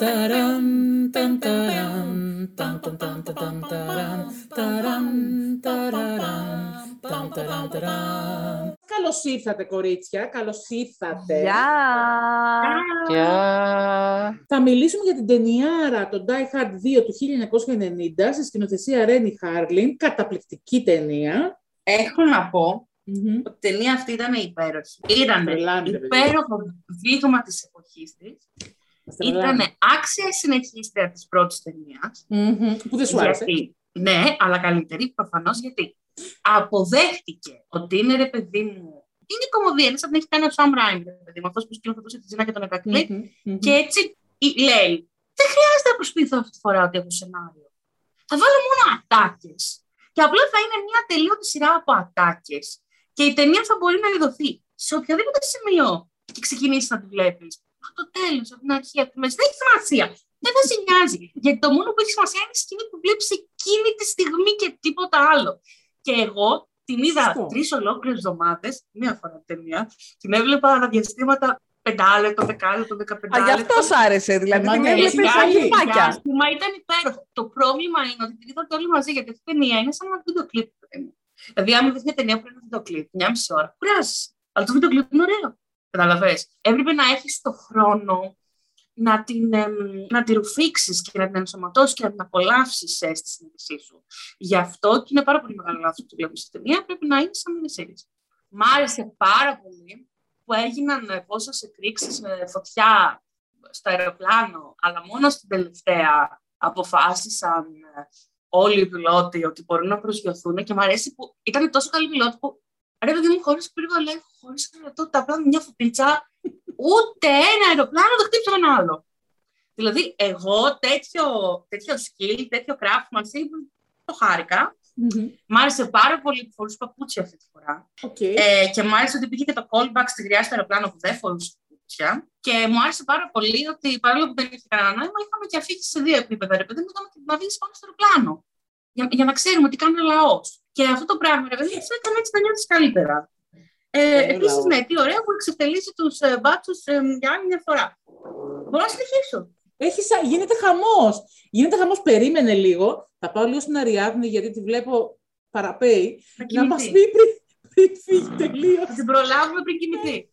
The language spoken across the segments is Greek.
Ταραν, ταν, ταραν, ταν, ταν, ταν, ταν, ταραν, ταραν, ταραραν, ταν, ταραν, ταραν. Καλώς ήρθατε, κορίτσια. Καλώς ήρθατε. Γεια! Γεια! Θα μιλήσουμε για την ταινιάρα, το Die Hard 2 του 1990, σε σκηνοθεσία Ρένι Χάρλιν. Καταπληκτική ταινία. Έχω να πω Μμμ. ότι η ταινία αυτή ήταν υπέροχη. Ήταν Τρελάντε, παιδιά. υπέροχο δείγμα της εποχής της. Ήταν άξια η συνεχίστρια της πρώτης ταινίας. Μμμ. Που δεν σου άρεσε. Γιατί, ναι, αλλά καλύτερη προφανώς γιατί αποδέχτηκε ότι είναι ρε παιδί μου. Είναι κομμωδία, είναι σαν να έχει κάνει ο Σαμ Ράιν, ρε παιδί μου, αυτός που σκηνοθετούσε τη Τζίνα και τον Ερακλή. Μμμ. Μμμ. Και έτσι η- λέει, δεν χρειάζεται να προσποιηθώ αυτή τη φορά ότι έχω σενάριο. Θα βάλω μόνο ατάκες. Και απλά θα είναι μια τελείωτη σειρά από ατάκες. Και η ταινία θα μπορεί να ειδωθεί σε οποιοδήποτε σημείο και ξεκινήσεις να τη βλέπεις. Από το τέλος, από την αρχή, από τη μέση. Δεν έχει σημασία. Δεν θα σε νοιάζει. Γιατί το μόνο που έχει σημασία είναι η σκηνή που βλέπεις εκείνη τη στιγμή και τίποτα άλλο. Και εγώ την είδα Σωστό. τρεις ολόκληρες εβδομάδες, μία φορά την ταινία. Την έβλεπα αναδιαστήματα πεντάλεπτο, δεκάλεπτο, Α, δεκαπεντάλεπτο. γι' αυτό σ' άρεσε, δηλαδή. Εμένα Την μου έβλεπες αρέσει σαν πολύ. λιμάκια. Μα ήταν υπέροχο. Το πρόβλημα είναι ότι την είδατε όλοι μαζί, γιατί αυτή η ταινία είναι σαν ένα βίντεο κλιπ. Δηλαδή, άμα δεις μια ταινία που είναι ένα βίντεο κλιπ, μια μισή ώρα, κουράζει. Αλλά το βίντεο κλιπ είναι ωραίο. Καταλαβέ. Έπρεπε να έχεις το χρόνο να την, εμ, να τη ρουφήξεις και να την ενσωματώσεις και να την απολαύσεις στη συνείδησή σου. Γι' αυτό και είναι πάρα πολύ μεγάλο λάθος που βλέπουμε στη ταινία, πρέπει να είναι σαν μινισύρι. Μ' άρεσε πάρα πολύ που έγιναν ε, πόσες εκρήξεις με φωτιά στο αεροπλάνο, αλλά μόνο στην τελευταία αποφάσισαν ε, όλοι οι πιλότοι ότι μπορούν να προσγειωθούν και μου αρέσει που ήταν τόσο καλοί πιλότοι που ρε παιδί μου χωρίς πύργο ελέγχου, χωρίς δυνατότητα, απλά με μια φωτίτσα, ούτε ένα αεροπλάνο δεν χτύπησε ένα άλλο. Δηλαδή, εγώ τέτοιο, τέτοιο skill, τέτοιο craftsmanship, το χάρηκα. Μμμ. Μ' άρεσε πάρα πολύ που φορούσε παπούτσια αυτή τη φορά. Οκ. Ε, και μου άρεσε ότι πήγε και το callback στη γριά στο αεροπλάνο που δεν φορούσε παπούτσια. Και μου άρεσε πάρα πολύ ότι παρόλο που δεν είχε κανένα νόημα, είχαμε και αφήσει σε δύο επίπεδα. Ρε παιδί μου, είχαμε και να βγει πάνω στο αεροπλάνο. Για, για να ξέρουμε τι κάνει ο λαός. Και αυτό το πράγμα, ρε παιδί μου, σου έκανε έτσι να νιώθεις καλύτερα. Ε, Καλό Επίσης, λαός. ναι, τι ωραίο που εξευτελίζει τους ε, μπάτσους για άλλη μια φορά. Μπορώ να συνεχίσω. Έχεις, σα- γίνεται χαμός. Γίνεται χαμός. Περίμενε λίγο. Θα πάω λίγο στην Αριάδνη, γιατί τη βλέπω παραπέει. Να Να μας κοιμηθεί. πει πριν, πριν φύγει τελείως. Θα την προλάβουμε πριν κοιμηθεί.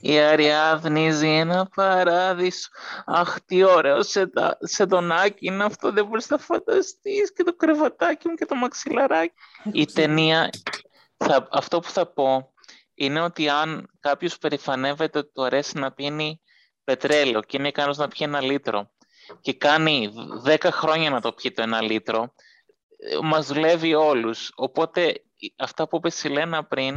Η Αριάδνη ζει ένα παράδεισο. Αχ, τι ωραίο σε, τα, σε τον Άκη είναι αυτό, δεν μπορείς να φανταστείς και το κρεβατάκι μου και το μαξιλαράκι. Η ταινία, θα, αυτό που θα πω, είναι ότι αν κάποιος περηφανεύεται ότι του αρέσει να πίνει πετρέλαιο και είναι ικανός να πιει ένα λίτρο και κάνει 10 χρόνια να το πιει το ένα λίτρο, ε, μας δουλεύει όλους. Οπότε αυτά που είπε η Σιλένα πριν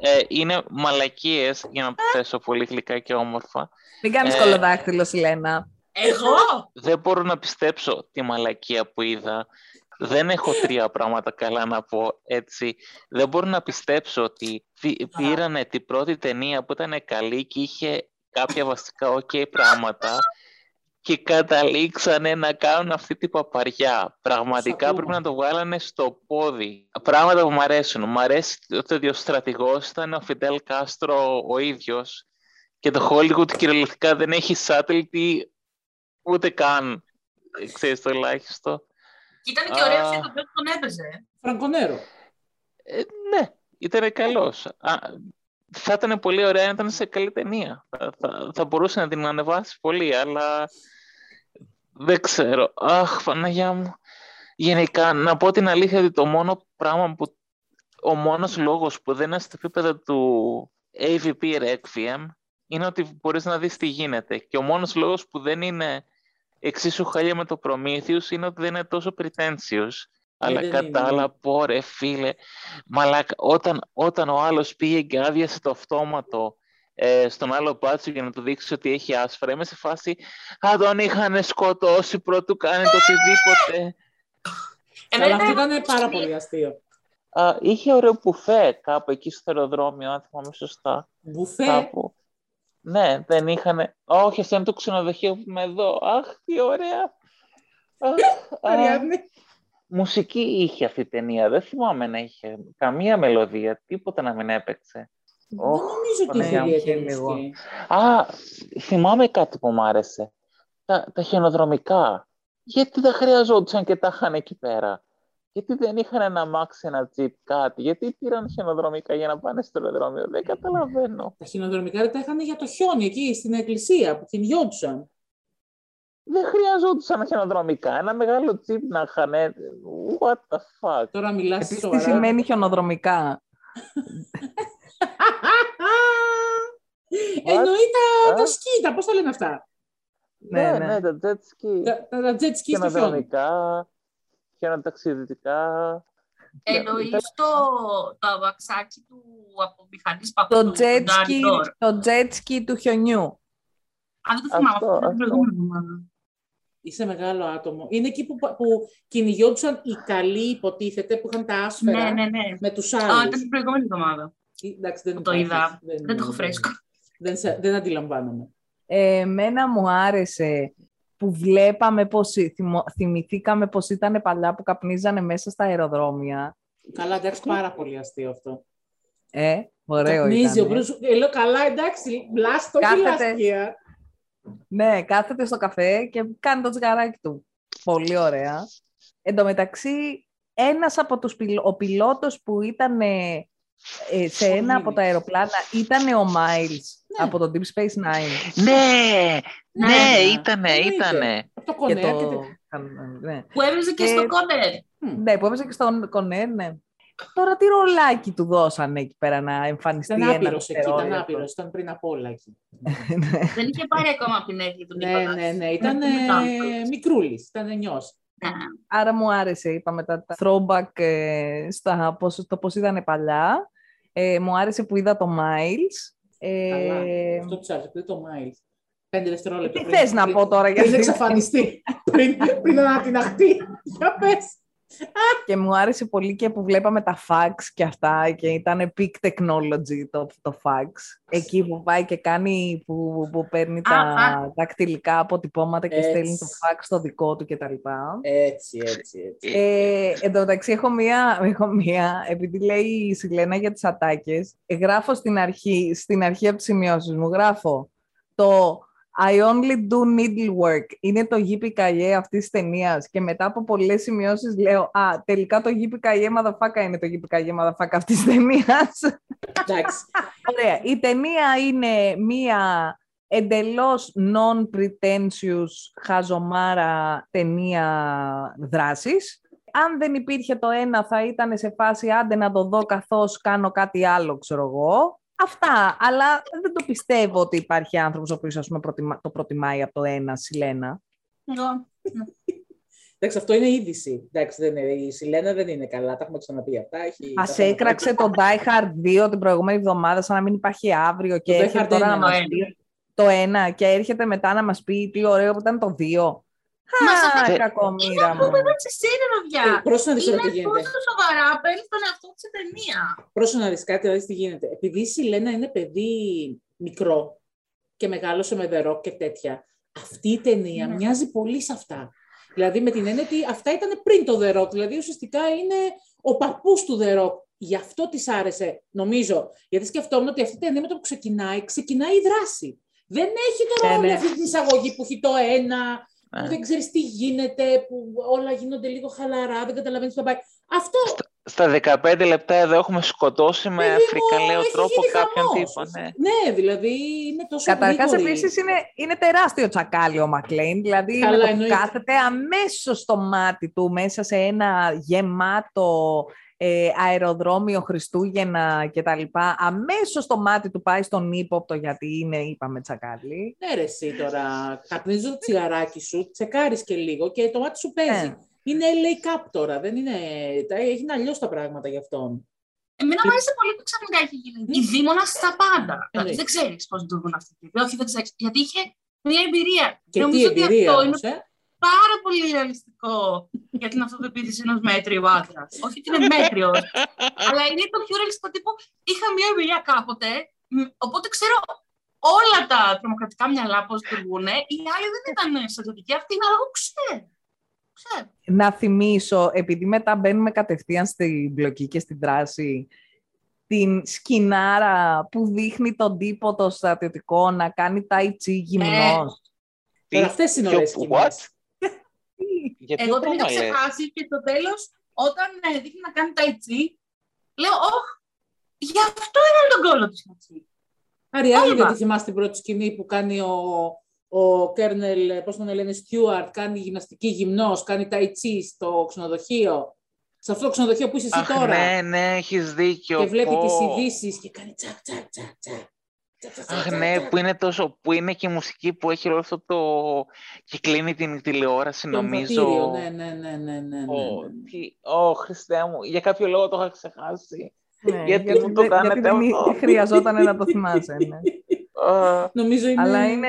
ε, είναι μαλακίες, για να το θέσω πολύ γλυκά και όμορφα. Μην κάνεις Ε, κολοδάκτυλο, Σιλένα. Εγώ! Δεν μπορώ να πιστέψω τη μαλακία που είδα. Δεν έχω τρία πράγματα καλά να πω έτσι. Δεν μπορώ να πιστέψω ότι πή- πήρανε την πρώτη ταινία που ήταν καλή και είχε κάποια βασικά ok πράγματα και καταλήξανε να κάνουν αυτή την παπαριά. Πραγματικά ακούμε. πρέπει να το βγάλανε στο πόδι. Πράγματα που μου αρέσουν. Μου αρέσει ότι ο στρατηγός ήταν ο Φιντέλ Κάστρο ο ίδιος και το Hollywood κυριολεκτικά δεν έχει subtlety ούτε καν, ε, ξέρεις το ελάχιστο. Και ήταν και ωραίος Α. για το που τον έπαιζε. Φραγκονέρο. Ε, ναι, ήταν καλός. Α, θα ήταν πολύ ωραία αν ήταν σε καλή ταινία. Θα, θα, θα μπορούσε να την ανεβάσει πολύ, αλλά δεν ξέρω. Αχ, Παναγιά μου. Γενικά, να πω την αλήθεια ότι το μόνο πράγμα που ο μόνος λόγος που δεν είναι στο επίπεδο του AVP Requiem είναι ότι μπορείς να δεις τι γίνεται. Και ο μόνος λόγος που δεν είναι εξίσου χαλιά με το Prometheus είναι ότι δεν είναι τόσο pretentious. Αλλά δεν κατά είναι, ναι. άλλα, πω ρε φίλε, μαλάκα, όταν, όταν ο άλλος πήγε και άδειασε το αυτόματο ε, στον άλλο μπάτσο για να του δείξεις ότι έχει άσφαιρα, είμαι σε φάση, α, τον είχαν σκοτώσει πρωτού κάνει το οτιδήποτε. Αλλά αυτό Εμένα ήταν πάρα πολύ αστείο. Α, είχε ωραίο πουφέ κάπου εκεί στο αεροδρόμιο, αν θυμάμαι σωστά. Μπουφέ; Κάπου. Ναι, δεν είχαν. Όχι, αυτό είναι το ξενοδοχείο που είμαι εδώ. Αχ, τι ωραία. Αχ, α, Αριάδνη. μουσική είχε αυτή η ταινία. Δεν θυμάμαι να είχε καμία μελωδία, τίποτα να μην έπαιξε. Δεν νομίζω ότι είχε Παναγιά μου, ιδιαίτερη λίγο. μουσική. Α, θυμάμαι κάτι που μου άρεσε. τα, τα χιονοδρομικά. Γιατί δεν χρειαζόντουσαν και τα είχαν εκεί πέρα; Γιατί δεν είχαν ένα μάξι, ένα τζιπ, κάτι; Γιατί πήραν χιονοδρομικά για να πάνε στο αεροδρόμιο; Δεν καταλαβαίνω. Τα χιονοδρομικά δεν τα είχαν για το χιόνι εκεί στην εκκλησία που κυνηγιόντουσαν. Δεν χρειαζόντουσαν χιονοδρομικά. Ένα μεγάλο τζιπ να είχαν. What the fuck; Τώρα μιλάς Επίσης, τι σοβαρά. σημαίνει χιονοδρομικά; Εννοεί τα, τα Α. σκίτα, πώς τα λένε αυτά; Ναι, Ναι, ναι. ναι, τα jet ski. Τα, τα, τα jet ski στο χιόνι. Χιονοδρομικά, χιονοταξιδιτικά. Εννοείς το, το αμαξάκι του απομηχανής Το παππού του jet, Ντάρι ski, Ντόρ. το jet ski του χιονιού. Αν δεν το θυμάμαι, Αυτό, αυτό ήταν την αυτό. προηγούμενη εβδομάδα. Είσαι μεγάλο άτομο. Είναι εκεί που, που κυνηγιόντουσαν οι καλοί, υποτίθεται, που είχαν τα άσφαιρα Ναι, ναι, ναι. με τους Α, άλλους. ήταν την προηγούμενη εβδομάδα. Ε, Εντάξει, δεν Το υπάρχει. είδα. Δεν, Δεν το έχω φρέσκο. Δεν, σε- δεν αντιλαμβάνομαι. Ε, εμένα μου άρεσε που βλέπαμε πως, θυμο- θυμηθήκαμε πως ήταν παλιά που καπνίζανε μέσα στα αεροδρόμια. Καλά, εντάξει, πάρα πολύ αστείο αυτό. Ε, ωραίο Καπνίζει ο ήταν. Μπρούς. Ε, λέω, καλά, εντάξει, λάστο, όχι Κάθεται. λαστία. Ναι, κάθεται στο καφέ και κάνει το τσιγαράκι του. Πολύ ωραία. Εν τω μεταξύ, ένας από τους πιλ... ο πιλότος που ήταν ε, ε, σε ένα από τα αεροπλάνα ήταν ο Miles Ναι. από το Deep Space Nine. Ναι, ναι, Ναι, ήτανε, εννοείται. ήτανε. Από το Και κονέα και, το... τέτοια. ναι. Που έβριζε και Και- στο κόνερ. ναι, που έπαιζε και στον Κονέρ, ναι. Τώρα τι ρολάκι του δώσανε εκεί πέρα να εμφανιστεί Ήταν ένα άπειρος εκεί, ήταν δευτερόλεπτο. άπειρος. Ήταν πριν από όλα εκεί. Ναι. Δεν είχε πάρει ακόμα από την έγκυη του ναι, τίποτα. ναι, ναι. Ήταν μετά. μικρούλης, ήταν νιός. Ναι. Άρα μου άρεσε, είπαμε, τα, τα throwback ε, στα, πώς, το πώς ήταν παλιά. Ε, μου άρεσε που είδα το Miles. Καλά. Ε, Αυτό τους άρεσε, πριν το Miles. Πέντε δευτερόλεπτα. τι πριν- θες να πριν- πω τώρα για Πριν αυτή- εξαφανιστεί. πριν, πριν ανατιναχτεί. Για πες. Και μου άρεσε πολύ και που βλέπαμε τα fax και αυτά και ήταν peak technology το, το fax. Εκεί που πάει και κάνει, που, που παίρνει τα Α, δακτυλικά αποτυπώματα και Έτσι. στέλνει το fax στο δικό του κτλ. Έτσι, έτσι, έτσι. Ε, εν τω μεταξύ έχω μία, έχω μία, επειδή λέει η Σιλένα για τις ατάκες, ε, γράφω στην αρχή, στην αρχή από τις σημειώσεις μου, γράφω το I only do needlework. Είναι το yippee αυτής της ταινίας και μετά από πολλές σημειώσεις λέω «Α, τελικά το yippee μαδαφάκα είναι το yippee μαδαφάκα αυτής της ταινίας». Εντάξει. Ωραία. Η ταινία είναι μία εντελώς non-pretentious χαζομάρα ταινία δράσης. Αν δεν υπήρχε το ένα θα ήταν σε φάση άντε να το δω καθώς κάνω κάτι άλλο, ξέρω εγώ. Αυτά, αλλά δεν το πιστεύω ότι υπάρχει άνθρωπος ο οποίος ας πούμε, προτιμα- το προτιμάει από το ένα, Σιλένα. Εγώ. Εντάξει, αυτό είναι είδηση. Εντάξει, δεν είναι, η Σιλένα δεν είναι καλά, τα έχουμε ξαναπεί αυτά. Έχει, Μα τα έχουμε έκραξε το Die Hard 2 την προηγούμενη εβδομάδα σαν να μην υπάρχει αύριο και Το Die έρχεται Hard τώρα να είναι μας το πει το ένα και έρχεται μετά να μας πει τι ωραίο που ήταν το 2. Μα σε Α, αυτό- κακομοίρα μου. πούμε έτσι σύνολο, Ε, παιδιά. Πρόσεχε να δεις τώρα τι Είναι γίνεται. τόσο σοβαρά, παίρνεις τον εαυτό της σε ταινία. Πρόσεχε να δεις κάτι, να δεις τι γίνεται. Επειδή η Σιλένα είναι παιδί μικρό και μεγάλωσε με The Rock και τέτοια, αυτή η ταινία Ναι. μοιάζει πολύ σε αυτά. Δηλαδή με την έννοια ότι αυτά ήταν πριν το The Rock, δηλαδή ουσιαστικά είναι ο παππούς του The Rock. Γι' αυτό της άρεσε, νομίζω. Γιατί σκεφτόμουν ότι αυτή η ταινία με το που ξεκινάει, ξεκινάει η δράση. Δεν έχει τώρα Ναι, όλη ναι. αυτή την εισαγωγή που έχει το ένα, που Ναι. δεν ξέρεις τι γίνεται, που όλα γίνονται λίγο χαλαρά, δεν καταλαβαίνεις που θα πάει. Αυτό Στα 15 λεπτά εδώ έχουμε σκοτώσει με Παιδί μου, αφρικαλαίο έχει τρόπο γίνει κάποιον χαμός. τύπο. Ναι. Ναι, δηλαδή είναι τόσο Καταρχάς, γρήγορη. επίσης, είναι, είναι τεράστιο τσακάλι ο Μακλέιν. Δηλαδή, Καλά, με το που εννοείται. κάθεται αμέσως στο μάτι του, μέσα σε ένα γεμάτο ε, αεροδρόμιο Χριστούγεννα κτλ. Αμέσως το μάτι του πάει στον ύποπτο, γιατί είναι, είπαμε, τσακάλι. Ναι, ρε, εσύ τώρα. Καπνίζει το τσιγαράκι σου, τσεκάρεις και λίγο και το μάτι σου παίζει. Ναι. Είναι LA Cup τώρα, δεν είναι. τα- Έγινε αλλιώς τα πράγματα γι' αυτόν. Εμένα μου άρεσε πολύ που ξαφνικά έχει γίνει η δίμονα στα πάντα. Δηλαδή Εννοείται. δεν ξέρεις πώς λειτουργούν αυτοί οι τύποι. Όχι, δεν ξέρεις. Γιατί είχε μια εμπειρία. Και τι Νομίζω ότι εμπειρία αυτό όμως, είναι ε; Πάρα πολύ ρεαλιστικό για την αυτοπεποίθηση ενός μέτριου άντρα. Όχι ότι είναι μέτριος, αλλά είναι το πιο ρεαλιστικό τύπο. Είχα μια εμπειρία κάποτε, μ, οπότε ξέρω όλα τα τρομοκρατικά μυαλά πώς λειτουργούν. Οι άλλοι δεν ήταν στρατιωτικοί, αυτοί είναι, αλλά εγώ ξέρω. Ξέρω. Να θυμίσω, επειδή μετά μπαίνουμε κατευθείαν στην μπλοκή και στην δράση, την σκηνάρα που δείχνει τον τύπο το στρατιωτικό να κάνει tai chi γυμνός. Τώρα αυτές είναι ποιο- ωραίες σκηνές. What? Για ποιο Εγώ δεν είχα πράγμα λες; ξεχάσει και στο τέλος, όταν ε, δείχνει να κάνει ταϊτσί, λέω, Ωχ, γι' αυτό είναι τον κόλλο της Ματσί. Αριάδη, Όλμα. γιατί θυμάστε την πρώτη σκηνή που κάνει ο, ο Κέρνελ, πώς τον λένε, Στιούαρτ, κάνει γυμναστική γυμνός, κάνει ταϊτσί στο ξενοδοχείο. Σε αυτό το ξενοδοχείο που είσαι εσύ Αχ, τώρα. ναι, ναι, έχεις δίκιο. και βλέπει πω. τις ειδήσεις και κάνει τσακ, τσακ, τσακ, τσακ. Τσακ, τσακ, Αχ, τσακ, ναι, τσακ. που είναι τόσο, που είναι και η μουσική που έχει όλο αυτό το... και κλείνει την τηλεόραση, Το νομίζω. εμβατήριο, Ναι, ναι, ναι, ναι, ναι, ναι, Ω, ναι. τι- Ω, Χριστέ μου, για κάποιο λόγο το είχα ξεχάσει. Ναι, Γιατί μου το δεν- κάνετε γιατί δεν αυτό; χρειαζόταν να το θυμάσαι. Ναι. Α, Νομίζω είναι... Αλλά είναι,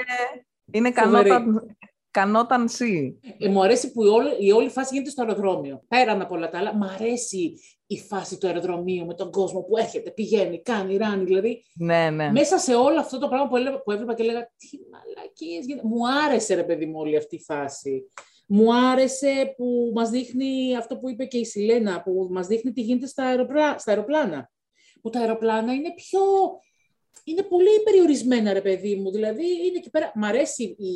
είναι Φοβερή. κανόταν, κανόταν σι. Ε, μου αρέσει που η όλη, η όλη φάση γίνεται στο αεροδρόμιο. Πέραν από όλα τα άλλα, μου αρέσει η φάση του αεροδρομίου με τον κόσμο που έρχεται, πηγαίνει, κάνει, ράνει. Δηλαδή, Ναι, ναι. μέσα σε όλο αυτό το πράγμα που, έλε- που έβλεπα και έλεγα Τι μαλακίες γίνεται. Μου άρεσε, ρε παιδί μου, όλη αυτή η φάση. Μου άρεσε που μας δείχνει αυτό που είπε και η Σιλένα, που μας δείχνει τι γίνεται στα, αεροπλά, στα αεροπλάνα. Που τα αεροπλάνα είναι πιο... Είναι πολύ περιορισμένα, ρε παιδί μου. Δηλαδή, είναι εκεί πέρα... Μ' αρέσει η,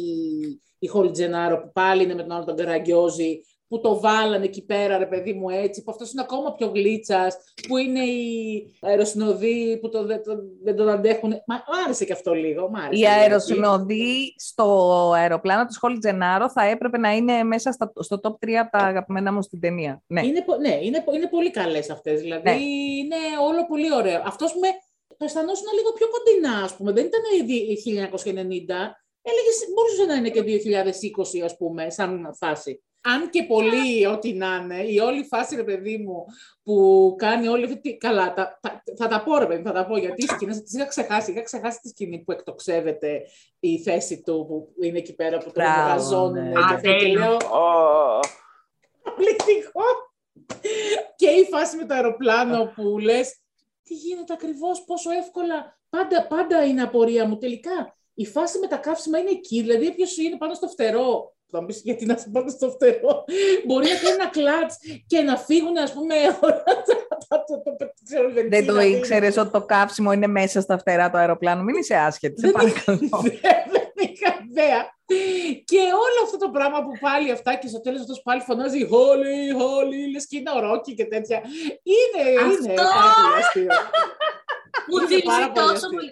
η Χόλι Τζενάρο που πάλι είναι με τον άλλο τον Καραγκιόζη, που το βάλανε εκεί πέρα, ρε παιδί μου, έτσι, που αυτός είναι ακόμα πιο γλίτσας, που είναι οι αεροσυνοδοί που το, δεν, το, δεν τον αντέχουν. Μα μ' άρεσε και αυτό λίγο. Μ άρεσε Οι λιγάκι. αεροσυνοδοί στο αεροπλάνο της Χόλι Τζενάρο θα έπρεπε να είναι μέσα στα- στο top 3 από τα αγαπημένα μου στην ταινία. Ναι. Είναι, πο- ναι, είναι, πο- είναι πολύ καλές αυτές. Δηλαδή, Ναι. είναι όλο πολύ ωραίο. Αυτός με το αισθανόσουν λίγο πιο κοντινά, ας πούμε. Δεν ήταν η 1990. Έλεγες, μπορούσε να είναι και 2020, ας πούμε, σαν φάση. Αν και πολύ ό,τι να είναι, η όλη φάση, ρε παιδί μου, που κάνει όλη αυτή τη... Καλά, τα, τα- θα τα πω, ρε παιδί, θα τα πω, γιατί οι σκηνές τις είχα ξεχάσει. Είχα ξεχάσει τη σκηνή που εκτοξεύεται η θέση του, που είναι εκεί πέρα, που τον Μπράβο, βγαζώνουν. ναι. και, Α, αυτά, και τέλειο. λέω, ω, Καταπληκτικό. Και η φάση με το αεροπλάνο που λες, τι γίνεται ακριβώς, πόσο εύκολα, πάντα, πάντα είναι απορία μου. Τελικά, η φάση με τα καύσιμα είναι εκεί, δηλαδή όποιος είναι πάνω στο φτερό, θα μου πεις γιατί να είσαι πάνω στο φτερό, μπορεί να κάνει ένα κλατς και να φύγουν, ας πούμε, όλα τα- τα- το- το- το- ξέρω, Δεν βενζίνα, το δίνει. ήξερες ότι το καύσιμο είναι μέσα στα φτερά του αεροπλάνου. Μην είσαι άσχετη, σε Δεν παρακαλώ. Δεν είχα ιδέα. Και όλο αυτό το πράγμα που πάλι αυτά και στο τέλος αυτός πάλι φωνάζει «Χόλι, χόλι», λες και είναι ο Ρόκι και τέτοια. Είναι, είναι Αυτό! πάρα πολύ αστείο. Μου Είναι θύμισε πάρα πολύ τόσο αστείο. πολύ.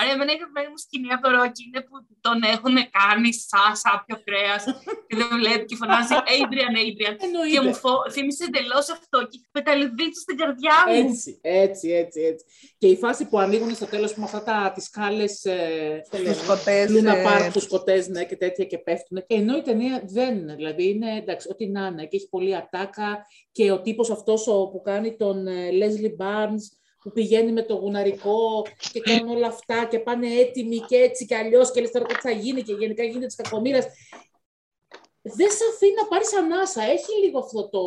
Άρα, εμένα η αγαπημένη μου σκηνή από το Ρόκι είναι που τον έχουν κάνει σαν σάπιο κρέας και δεν βλέπει και φωνάζει Adrian, Adrian. Και μου Εννοείται. φο... θύμισε εντελώς αυτό και έχει πεταληδίσει στην καρδιά μου. Έτσι, έτσι, έτσι, έτσι. Και η φάση που ανοίγουν στο τέλος με αυτά τα, τις σκάλες, ε, πώς το λένε, Τους σκοτές, Λούνα ε, Πάρκ, τους σκοτές, ναι, και τέτοια και πέφτουν. Ενώ η ταινία δεν είναι, δηλαδή είναι, εντάξει, ό,τι να είναι, και έχει πολύ ατάκα και ο τύπος αυτός ο, που κάνει τον ε, Leslie Barnes, που πηγαίνει με το γουναρικό και κάνουν όλα αυτά και πάνε έτοιμοι και έτσι και αλλιώς και λες τώρα τι θα γίνει και γενικά γίνεται της κακομήρας. Δεν σε αφήνει να πάρεις ανάσα. Έχει λίγο αυτό, το,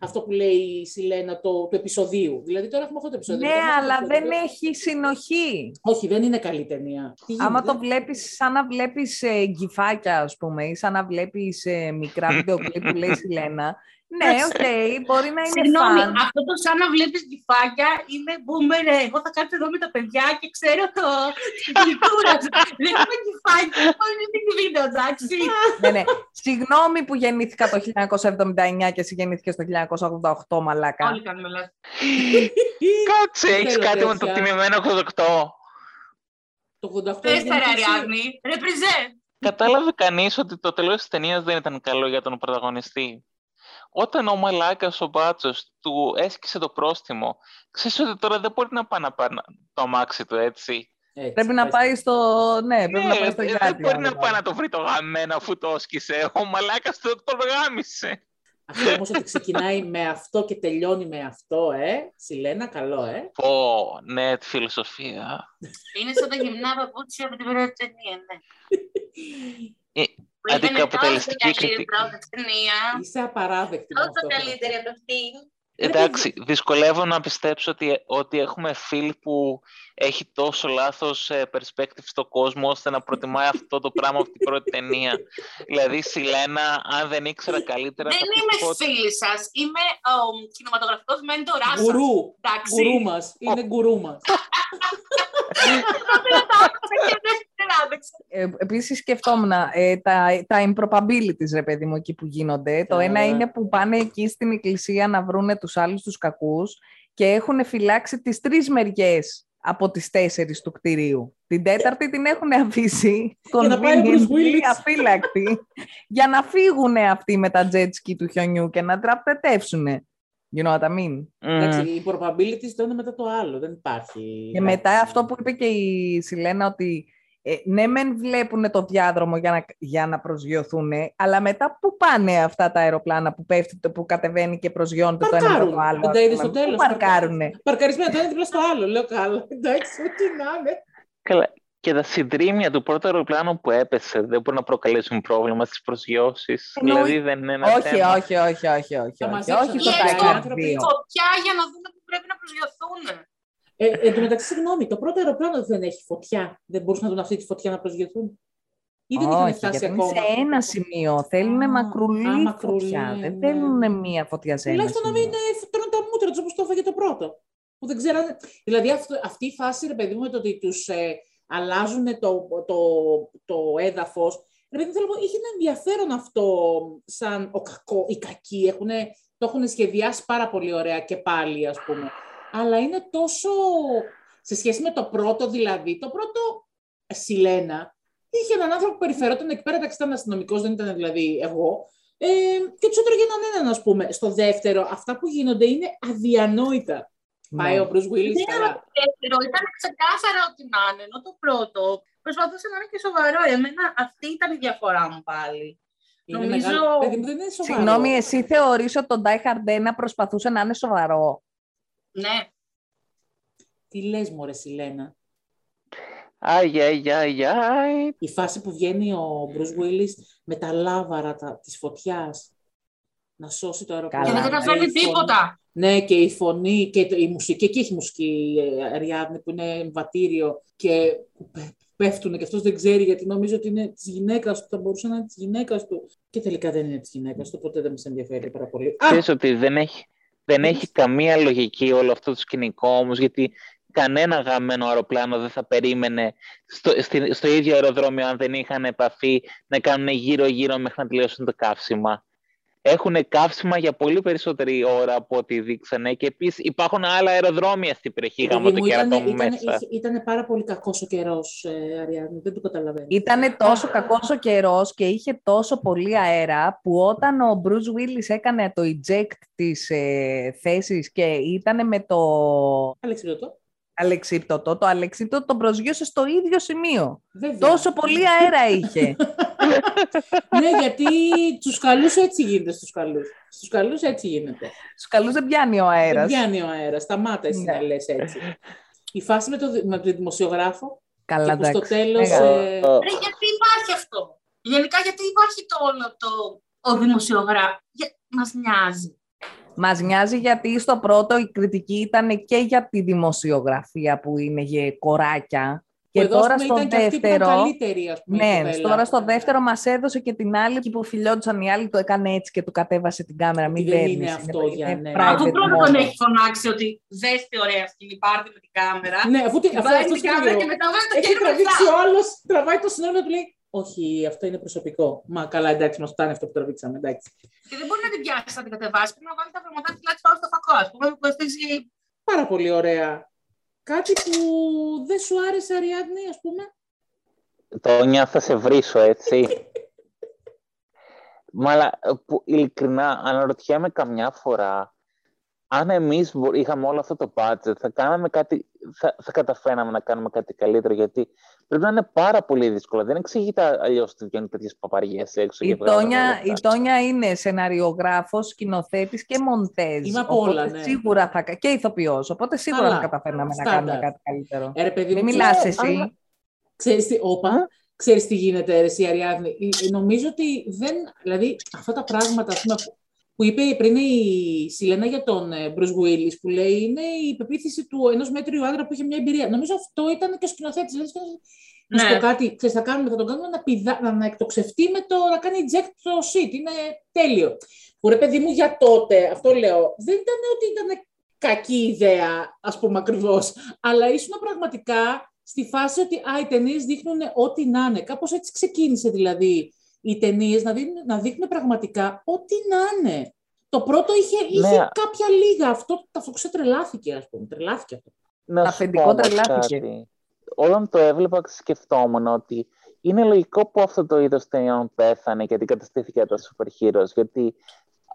αυτό που λέει η Σιλένα το, του επεισοδίου. Δηλαδή τώρα έχουμε αυτό το επεισόδιο. Ναι, Μετά έχουμε αλλά αυτό το δεν επεισόδιο. έχει συνοχή. Όχι, δεν είναι καλή ταινία. Τι Άμα γίνεται; το βλέπεις σαν να βλέπεις ε, γκιφάκια, ας πούμε, ή σαν να βλέπεις ε, μικρά βίντεο κλιπ που λέει η Λένα, ναι, οκ, μπορεί να είναι Συγγνώμη, fun. αυτό το σαν να βλέπεις γκιφάκια είναι boomer. ε, Εγώ θα κάτσω εδώ με τα παιδιά και ξέρω το την κουλτούρα. Δεν είμαι γκιφάκια, εγώ είναι την βίντεο, εντάξει. ναι, ναι. Συγγνώμη που γεννήθηκα το 1979 και εσύ γεννήθηκες το 1988, μαλάκα. Όλοι κάνουμε λάθη. Κάτσε, Δεν έχεις θέλω κάτι με το τέτοια. τιμημένο 88. Το 88 Πες είναι τα ρε γεννήσει. Αριάδνη, ρεπριζέ. Κατάλαβε κανείς ότι το τέλος της ταινίας δεν ήταν καλό για τον πρωταγωνιστή; Όταν ο μαλάκας ο μπάτσος του έσκησε το πρόστιμο, ξέρεις ότι τώρα δεν μπορεί να πάει να πάρει το αμάξι του, έτσι. Έτσι, Πρέπει να πες. πάει στο... Ναι, πρέπει να πάει στο Ε, γιάτι. δεν μπορεί άρα. να πάει να το βρει το γαμμένο αφού το έσκησε. Ο μαλάκας του το γάμισε. Αυτό όμως ότι ξεκινάει με αυτό και τελειώνει με αυτό, ε. Σιλένα, καλό, ε. Πω, ναι, τη φιλοσοφία. Είναι σαν τα γυμνά παπούτσια από την πρώτη ταινία, ναι. Ε, Που ήταν αντικαπιταλιστική τόσο καλή η κριτική. πρώτη ταινία. Είσαι απαράδεκτη με Τόσο αυτό. καλύτερη από αυτή. Εντάξει, δυσκολεύω να πιστέψω ότι, ότι έχουμε φίλ που έχει τόσο λάθος ε, perspective στο κόσμο ώστε να προτιμάει αυτό το πράγμα από την πρώτη ταινία. δηλαδή, Σιλένα, αν δεν ήξερα καλύτερα... Δεν θα είμαι πιστεύω ότι- φίλη σας. Είμαι ο κινηματογραφικός μέντοράς σας. Γκουρού. Εντάξει. Γκουρού μας. Είναι γκουρού μας. Δεν το άκουσα και δεν- δεν καλά, δεν ξέρω. Ε, Επίσης, σκεφτόμουν ε, τα, τα improbabilities, ρε παιδί μου, εκεί που γίνονται. Το Καλά. ένα είναι που πάνε εκεί στην εκκλησία να βρούνε τους άλλους τους κακούς και έχουν φυλάξει τις τρεις μεριές από τις τέσσερις του κτηρίου. Την τέταρτη την έχουν αφήσει να πάει ο Bruce conveniently Willis. αφύλακτη για να φύγουν αυτοί με τα jet ski του χιονιού και να τραπετεύσουν. You know what I mean? Εντάξει, Μμ. οι probabilities το ένα μετά το άλλο. Δεν υπάρχει. Και μετά αυτό που είπε και η Σιλένα ότι ε, ναι μεν βλέπουν το διάδρομο για να, για να προσγειωθούν, αλλά μετά πού πάνε αυτά τα αεροπλάνα που πέφτει, το- που κατεβαίνει και προσγειώνεται το ένα Παρκάρουν. με το άλλο. Δεν ας τα είδες πούμε. στο τέλος. Πού παρκάρουνε. Παρκαρισμένα το ένα δίπλα στο άλλο. Λέω καλά. Εντάξει, ό,τι να είναι. Καλά. Και τα συντρίμια του πρώτου αεροπλάνου που έπεσε δεν μπορούν να προκαλέσουν πρόβλημα στις προσγειώσεις. Εννοεί- Δηλαδή δεν είναι ένα Όχι, θέμα. όχι, όχι, όχι, όχι, Θα όχι, μαζέψουν όχι τα στο Ή έστω Tiger άνθρωποι. 2. Φωτιά για να δούμε που πρέπει να προσγειωθούν. Ε, εν τω μεταξύ, συγγνώμη, το πρώτο αεροπλάνο δεν έχει φωτιά. Δεν μπορούσαν να δουν αυτή τη φωτιά να προσγειωθούν. Ή δεν είχαν Όχι, φτάσει γιατί είναι ακόμα. σε ένα σημείο. Θέλουν Α, μακρουλή α, μακρουλή, φωτιά. Δεν ναι. θέλουν μία φωτιά σε ένα Τουλάχιστον να σημείο. μην ε, τρώνε τα μούτρα τους όπως το έφαγε το πρώτο. Που δεν ξέρανε. Δηλαδή αυτό, αυτή η φάση, ρε παιδί μου, με το ότι τους ε, αλλάζουν το, το, το έδαφος. Ρε παιδί μου, θέλω να πω, είχε ένα ενδιαφέρον αυτό σαν ο κακό, οι κακοί. Έχουνε, το έχουν σχεδιάσει πάρα πολύ ωραία και πάλι, ας πούμε. Αλλά είναι τόσο. Σε σχέση με το πρώτο, δηλαδή, το πρώτο ε, Σιλένα είχε έναν άνθρωπο που περιφερόταν εκεί πέρα, εντάξει, ήταν αστυνομικός, δεν ήταν δηλαδή εγώ, ε, και τους έτρωγε έναν έναν, ας πούμε. Στο δεύτερο, αυτά που γίνονται είναι αδιανόητα. Ναι. Πάει ο Bruce Willis Δεν καλά. το δεύτερο ήταν ξεκάθαρα ότι να είναι, ενώ το πρώτο προσπαθούσε να είναι και σοβαρό. Εμένα αυτή ήταν η διαφορά μου πάλι. Είναι Νομίζω- μεγάλο- Παιδί μου, δεν είναι σοβαρό. Συγγνώμη, εσύ θεωρείς ότι το Die Hard 1 προσπαθούσε να είναι σοβαρό; Ναι. Τι λες, μωρέ, Σιλένα; Αι, αι, αι, αι. Η φάση που βγαίνει ο Bruce Willis με τα λάβαρα τα, της φωτιάς να σώσει το αεροπλάνο. Και δεν Καλά, καταφέρνει Η φωνή- τίποτα. Ναι, και η φωνή και το- η μουσική, εκεί έχει μουσική η Αριάδνη που είναι βατήριο και που πέ- πέφτουν και αυτός δεν ξέρει γιατί νομίζω ότι είναι της γυναίκας του, θα μπορούσε να είναι της γυναίκας του. Και τελικά δεν είναι της γυναίκας του, ποτέ δεν μας ενδιαφέρει πάρα πολύ. Α, Ξέρεις ότι δεν έχει, δεν έχει καμία λογική όλο αυτό το σκηνικό όμως, γιατί κανένα γαμμένο αεροπλάνο δεν θα περίμενε στο, στη- στο ίδιο αεροδρόμιο αν δεν είχαν επαφή να κάνουν γύρω-γύρω μέχρι να τελειώσουν το καύσιμα. Έχουν καύσιμα για πολύ περισσότερη ώρα από ό,τι δείξανε και επίσης υπάρχουν άλλα αεροδρόμια στην περιοχή γάμο παιδί το μου, κερατό ήταν, μου ήταν, μέσα. είχε- ήταν πάρα πολύ κακός ο καιρός, ε, Αριάδνη, δεν το καταλαβαίνω. Ήταν τόσο κακός ο καιρός και είχε τόσο πολύ αέρα που όταν ο Bruce Willis έκανε το eject της ε, θέσης και ήταν με το Αλεξιπτωτό. αλεξίπτωτο, το αλεξίπτωτο τον προσγείωσε στο ίδιο σημείο. Βέβαια. Τόσο πολύ αέρα είχε. ναι, γιατί τους καλούς έτσι γίνεται στους καλούς. Στους καλούς έτσι γίνεται. Στους καλούς δεν πιάνει ο Δεν αέρας. πιάνει ο αέρας, σταμάτα εσύ Ναι. να λες έτσι. Η φάση με, το, δη- με τον δημοσιογράφο Καλά, και που στο εντάξει. τέλος... Μεγάλο. ε, Ρε, γιατί υπάρχει αυτό; Γενικά, γιατί υπάρχει το όλο το ο δημοσιογράφος; Για... Μας νοιάζει. Μας νοιάζει γιατί στο πρώτο η κριτική ήταν και για τη δημοσιογραφία που είναι για κοράκια. Που Και εδώ, ας τώρα πούμε, στο ήταν και αυτή που ήταν δεύτερο. καλύτερη, ας πούμε, η Ναι, κοπέλα. τώρα στο δεύτερο μας έδωσε και την άλλη και που φιλιόντουσαν οι άλλοι, το έκανε έτσι και του κατέβασε την κάμερα. Ότι Μην δεν δέρνεις, είναι αυτό για, ναι. Από private πρώτο moment. τον έχει φωνάξει ότι δες τι ωραία σκηνή, πάρτε με την κάμερα. Ναι, αφού τι- αυτό, Βάζει αυτό την κάμερα και μετά βάζει το Έχει χέρι τραβήξει μπροστά. ο άλλος, τραβάει το συνόλο του λέει όχι, αυτό είναι προσωπικό. Μα καλά, εντάξει, μας φτάνει αυτό που τραβήξαμε, εντάξει. Και δεν μπορεί να την πιάσει να την κατεβάσει. Πρέπει να βάλει τα βρωματάκια της πάνω στο φακό. Α πούμε, που κοστίζει. Πάρα πολύ ωραία. Κάτι που δεν σου άρεσε, Αριάδνη, ας πούμε. Τόνια, θα σε βρίσω, έτσι. Μαλά, που, ειλικρινά, αναρωτιέμαι καμιά φορά αν εμείς μπο- είχαμε όλο αυτό το budget, θα, κάναμε κάτι, θα, θα καταφέραμε να κάνουμε κάτι καλύτερο, γιατί πρέπει να είναι πάρα πολύ δύσκολο. Δεν εξηγείται αλλιώς ότι βγαίνουν τέτοιες παπαριές έξω. Η και βγάζουν Τόνια, όλα η αυτά. Τόνια είναι σεναριογράφος, σκηνοθέτης και μοντέζ. Είμαι από Οπότε όλα, ναι. Σίγουρα θα, κα- και ηθοποιός, οπότε σίγουρα Καλά. θα καταφέρναμε να Στάνταρ. κάνουμε κάτι καλύτερο. Ε, ρε, παιδί Μην μου, μιλάς ξέρεις- εσύ. αλλά- Ξέρεις τι, όπα, ξέρεις τι γίνεται, ρε, εσύ, Αριάδνη. Ε, ε, Νομίζω ότι δεν, δηλαδή, αυτά τα πράγματα, ας πούμε, που- που είπε πριν η Σιλένα για τον ε, Bruce Willis, που λέει, είναι η πεποίθηση του ενός μέτριου άντρα που είχε μια εμπειρία. Νομίζω αυτό ήταν και ο σκηνοθέτης. Δηλαδή, σκηνοθέτης, να σου Ναι. πω κάτι, ξέρεις, θα, κάνουμε, θα τον κάνουμε να, πηδά, να, να εκτοξευτεί με το να κάνει eject το seat. Είναι τέλειο. Που ρε παιδί μου για τότε, αυτό λέω, δεν ήταν ότι ήταν κακή ιδέα, ας πούμε ακριβώς, αλλά ήσουν πραγματικά στη φάση ότι α, οι ταινίες δείχνουν ό,τι να είναι. Κάπως έτσι ξεκίνησε δηλαδή οι ταινίες να, δείχνουν, να δείχνουν πραγματικά ό,τι να είναι. Το πρώτο είχε, είχε Ναι. κάποια λίγα. Αυτό, αυτό ξετρελάθηκε, ας πούμε. Τρελάθηκε αυτό. Να σου αφεντικό πω όμως τρελάθηκε. κάτι. Όταν το έβλεπα σκεφτόμουν ότι είναι λογικό που αυτό το είδος ταινιών πέθανε γιατί καταστήθηκε από τα super heroes. Γιατί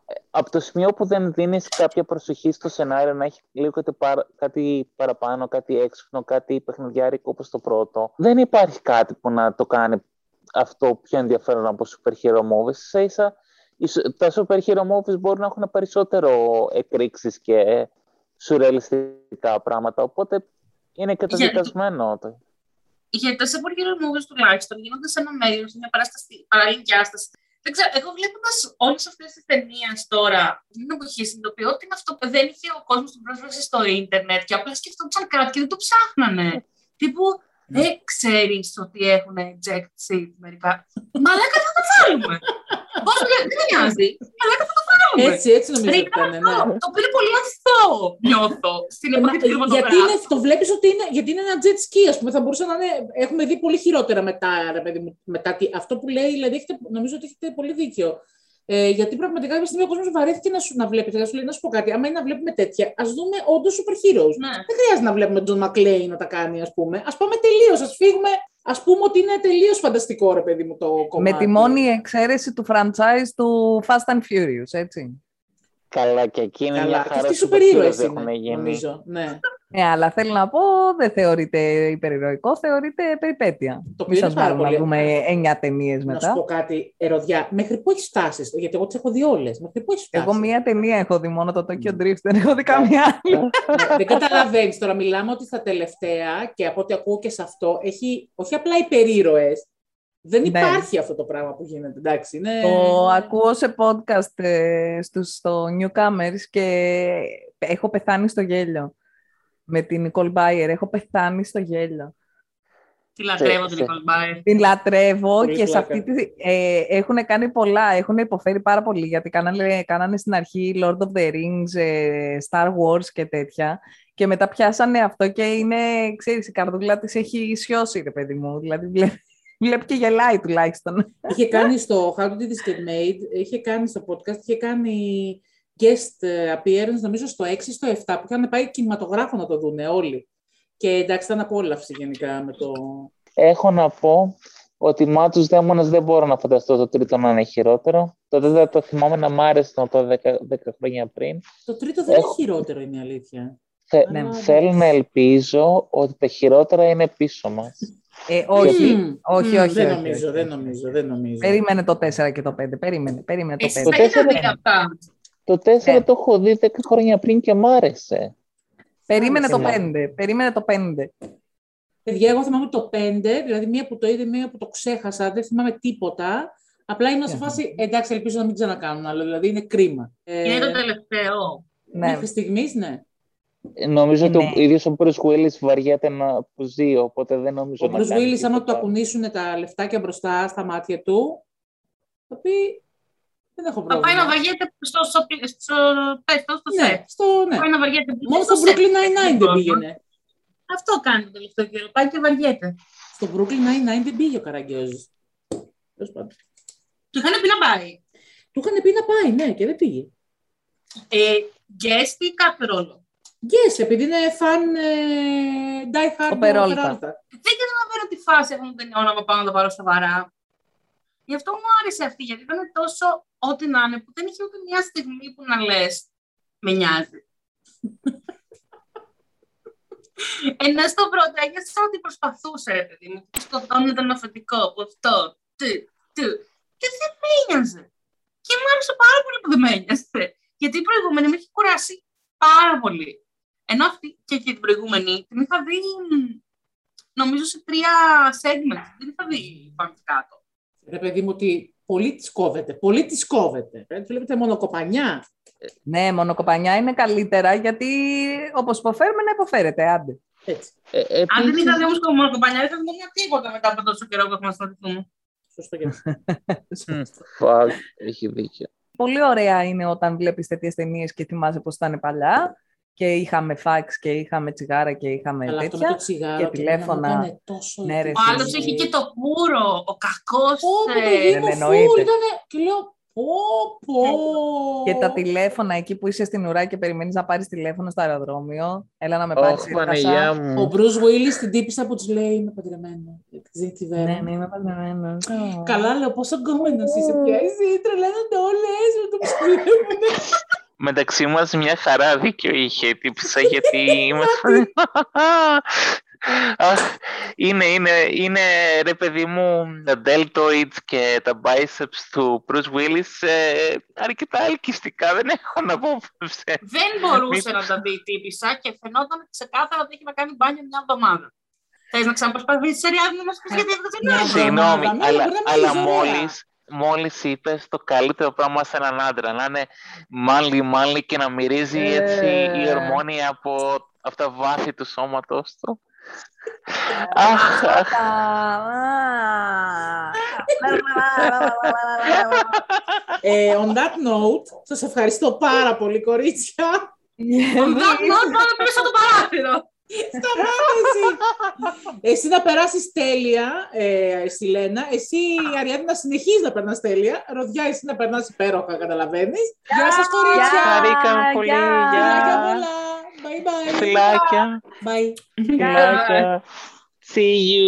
ε, από το σημείο που δεν δίνεις κάποια προσοχή στο σενάριο να έχει λίγο κάτι, παρα- κάτι παραπάνω, κάτι έξυπνο, κάτι παιχνιδιάρικο όπως το πρώτο, δεν υπάρχει κάτι που να το κάνει αυτό πιο ενδιαφέρον από super hero movies. Ίσα ίσα, οι σου- τα super hero movies μπορούν να έχουν περισσότερο εκρήξεις και σουρεαλιστικά πράγματα, οπότε είναι καταδικασμένο. το. Γιατί τα superhero movies τουλάχιστον γίνονται σε ένα μέdio, σε μια παράσταση, παράλληλη διάσταση. Δεν ξέρω, εγώ βλέποντα όλες αυτές τις ταινίες τώρα, την εποχή συνειδητοποιώ ότι είναι αυτό που δεν είχε ο κόσμος την πρόσβαση στο ίντερνετ και απλά σκεφτόντουσαν κάτι και δεν το ψάχνανε. Τύπου, δεν ξέρεις ότι έχουν eject seat μερικά. Μαλάκα θα το βάλουμε. Πώς δεν δεν με νοιάζει. Μαλάκα θα το βάλουμε. Έτσι, έτσι νομίζω ότι Βρήκα ήταν. Ναι. αυτό, Το οποίο είναι πολύ αθώο, νιώθω, στην Ε, εποχή μα, του γιατί κινηματογράφου. είναι, το βλέπεις ότι είναι, γιατί είναι ένα jet ski, ας πούμε, θα μπορούσε να είναι, έχουμε δει πολύ χειρότερα μετά, ρε παιδί μου, μετά τι, αυτό που λέει, δηλαδή, έχετε, νομίζω ότι έχετε πολύ δίκιο. Ε, γιατί πραγματικά κάποια στιγμή ο κόσμος βαρέθηκε να, σου, να βλέπει. Θα σου λέει να σου πω κάτι. Άμα είναι να βλέπουμε τέτοια, ας δούμε όντως super heroes. Ναι. Δεν χρειάζεται να βλέπουμε τον Μακλέι να τα κάνει, ας πούμε. Α πάμε τελείως, ας φύγουμε. Α πούμε ότι είναι τελείως φανταστικό, ρε παιδί μου, το κομμάτι. Με τη μόνη εξαίρεση του franchise του Fast and Furious, έτσι. Καλά, και εκεί είναι μια Καλά, και χαρά αυτοί super super ήρωες heroes έχουν είναι, γίνει. νομίζω. Ναι. Ναι, αλλά θέλω να πω, δεν θεωρείται υπερηρωικό, θεωρείται περιπέτεια. Το Μην οποίο σας είναι πάρα βάλω να πολύ- δούμε εννιά ταινίες Να σου μετά. πω κάτι, Ερωδιά, μέχρι πού έχεις φτάσεις, γιατί εγώ τις έχω δει όλες. Μέχρι πού έχεις φτάσει; Εγώ μία ταινία έχω δει μόνο το Tokyo Drift, δεν έχω δει καμία άλλη. Ναι, δεν καταλαβαίνεις τώρα. Μιλάμε ότι στα τελευταία και από ό,τι ακούω και σε αυτό έχει όχι απλά υπερήρωε. Δεν Ναι. υπάρχει αυτό το πράγμα που γίνεται. Εντάξει, είναι... Το ακούω σε podcast ε, στους, στο Newcomers και έχω πεθάνει στο γέλιο. Με την Nicole Bayer, έχω πεθάνει στο γέλιο. Τη λατρεύω την σε- Nicole Bayer. Την λατρεύω Πολύ και σε πλάκα. αυτή τη, ε, έχουν κάνει πολλά, έχουν υποφέρει πάρα πολύ γιατί κάνανε, κάνανε στην αρχή Lord of the Rings, ε, Star Wars και τέτοια και μετά πιάσανε αυτό και είναι, ξέρεις, η καρδούλα της έχει σιώσει, ρε παιδί μου, δηλαδή βλέπει, βλέπει και γελάει τουλάχιστον. Είχε κάνει στο How to Do This Get Made, είχε κάνει στο podcast, είχε κάνει guest ε, appearance, νομίζω στο 6 στο 7, που είχαν πάει κινηματογράφο να το δούνε όλοι. Και εντάξει, ήταν απόλαυση γενικά με το... Έχω να πω ότι μα τους δαίμονες δεν μπορώ να φανταστώ το τρίτο να είναι χειρότερο. Το τέταρτο θυμάμαι να μ' άρεσε να το 10, 10 χρόνια πριν. Το τρίτο δεν Έχω- είναι χειρότερο, είναι η αλήθεια. Θε, Ναι. Θέλω να ελπίζω ότι τα χειρότερα είναι πίσω μας. Ε, όχι, Μμμ, όχι, μμ, όχι, Δεν όχι, νομίζω, όχι. δεν νομίζω, δεν νομίζω. περίμενε το 4 και το 5, περίμενε, περίμενε το Εσύ 5. Το δεν τέσσερα- είδα αυτά. Το 4 Ναι. το έχω δει 10 χρόνια πριν και μ' άρεσε. Περίμενε το Καλά. 5, περίμενε το 5. Παιδιά, εγώ θυμάμαι το 5, δηλαδή μία που το είδε, μία που το ξέχασα, δεν θυμάμαι τίποτα. Απλά ήμουν σε Ναι. φάση, εντάξει, ελπίζω να μην ξανακάνουν άλλο, δηλαδή είναι κρίμα. Ε, Είναι το τελευταίο. Ναι. Μέχρι στιγμής, ναι. Ε, Νομίζω ότι Ναι. ο ίδιος ο Bruce Willis βαριέται να που ζει, οπότε δεν νομίζω Ο να Bruce κάνει Willis, άμα του τίποτα. ακουνήσουν τα λεφτάκια μπροστά στα μάτια του, θα πει, δεν έχω Θα πρόβλημα. πάει να βαριέται στο, στο, στο, πες το, στο Ναι, σετ. στο, ναι. Πάει να βαριέται Μόνο στο σετ. Brooklyn Nine-Nine δεν πρόβλημα. πήγαινε. Αυτό κάνει το τελευταίο καιρό. Πάει και βαριέται. Στο Brooklyn Nine-Nine δεν πήγε ο Καραγκιόζης. Τέλος πάντων. Του είχαν πει να πάει. Του είχαν πει να πάει, ναι, και δεν πήγε. Ε, guest ή κάθε ρόλο. Yes, επειδή είναι φαν ε, die hard Ο Peralta. Peralta. Δεν καταλαβαίνω τη φάση αυτών των ταινιών άμα πάω να το πάρω σοβαρά. Γι' αυτό μου άρεσε αυτή, γιατί ήταν τόσο ό,τι να είναι, που δεν είχε ούτε μια στιγμή που να λες με νοιάζει. Ενώ στο πρώτο ένιωσα ότι προσπαθούσε, ρε παιδί μου, που σκοτώνει τον αφεντικό, που αυτό, του, του. Και δεν με ένοιαζε. Και μου άρεσε πάρα πολύ που δεν με ένοιαζε. Γιατί η προηγούμενη με έχει κουράσει πάρα πολύ. Ενώ αυτή και, και την προηγούμενη την είχα δει, μ, νομίζω, σε τρία segments. Δεν είχα δει πάνω και κάτω. Ρε παιδί μου, ότι πολύ της κόβεται. Πολύ της κόβεται. Ε, Βλέπετε μόνο κοπανιά. Ναι, μονοκοπανιά είναι καλύτερα γιατί όπως υποφέρουμε να υποφέρετε, άντε. Έτσι. Ε, Αν δεν επίσης, είχα δει όμως μόνο κομπανιά, δεν θα δει τίποτα μετά από τόσο καιρό που έχουμε ασχοληθούμε. Σωστό και αυτό. μ, fuck, έχει δίκιο. Πολύ ωραία είναι όταν βλέπεις τέτοιες ταινίες και θυμάσαι πως ήταν παλιά και είχαμε φάξ και είχαμε τσιγάρα και είχαμε Αλλά αυτό με τέτοια. το τσιγάρο και και τηλέφωνα. εμένα μου έκανε τόσο Ναι, ρε, Ο άλλος φίλε. είχε και το πουρο, ο κακός. Πω, πω, το Δεν γύμο εννοείται. φουλ ήτανε. Και λέω, πω, πω. Και τα τηλέφωνα εκεί που είσαι στην ουρά και περιμένεις να πάρεις τηλέφωνο στο αεροδρόμιο. Έλα να με πάρεις Όχι, ήρθασα. Παναγιά Ο μου. Bruce Willis την τύπησα που της λέει Είμαι παντρεμένο. Της δίνει τη βέρα. Ναι, ναι, είμαι παντρεμένος. Ω. Καλά, λέω πόσο γκόμενος είσαι πια. Εσύ τρελαίνονται όλες με το ψυχολόγο. Μεταξύ μας μια χαρά δίκιο είχε η τύπησα γιατί είμαστε... Αχ, είναι, είναι, είναι ρε παιδί μου τα deltoids και τα biceps του Bruce Willis ε, αρκετά ελκυστικά, δεν έχω να πω σε. Δεν μπορούσε να τα δει η τύπησα και φαινόταν ξεκάθαρα ότι έχει να κάνει μπάνιο μια εβδομάδα. Θες να ξαναπροσπαθήσει τη Αριάδη να μας πεις γιατί δεν Μια το Συγγνώμη, εβδομάδα, ναι, αλλά, μπορεί να αλλά μιλήσει ωραία. μόλις, μόλις είπες το καλύτερο πράγμα σε έναν άντρα, να είναι μάλι μάλι και να μυρίζει έτσι η Ε. ορμόνη από, από τα βάθη του σώματος του. Αχ, αχ. Ε, on that note, σας ευχαριστώ πάρα πολύ, κορίτσια. Πάμε πίσω το παράθυρο. Σταμάτα Εσύ να περάσεις τέλεια ε, στη Λένα. Εσύ, Αριάδη, να συνεχίσεις να περνάς τέλεια. Ροδιά, εσύ να περνάς υπέροχα, καταλαβαίνεις. Γεια σας, κορίτσια. Χαρήκαμε πολύ. Φιλάκια Γεια. πολλά. Bye, bye. Φιλάκια. Bye. Φιλάκια. See you.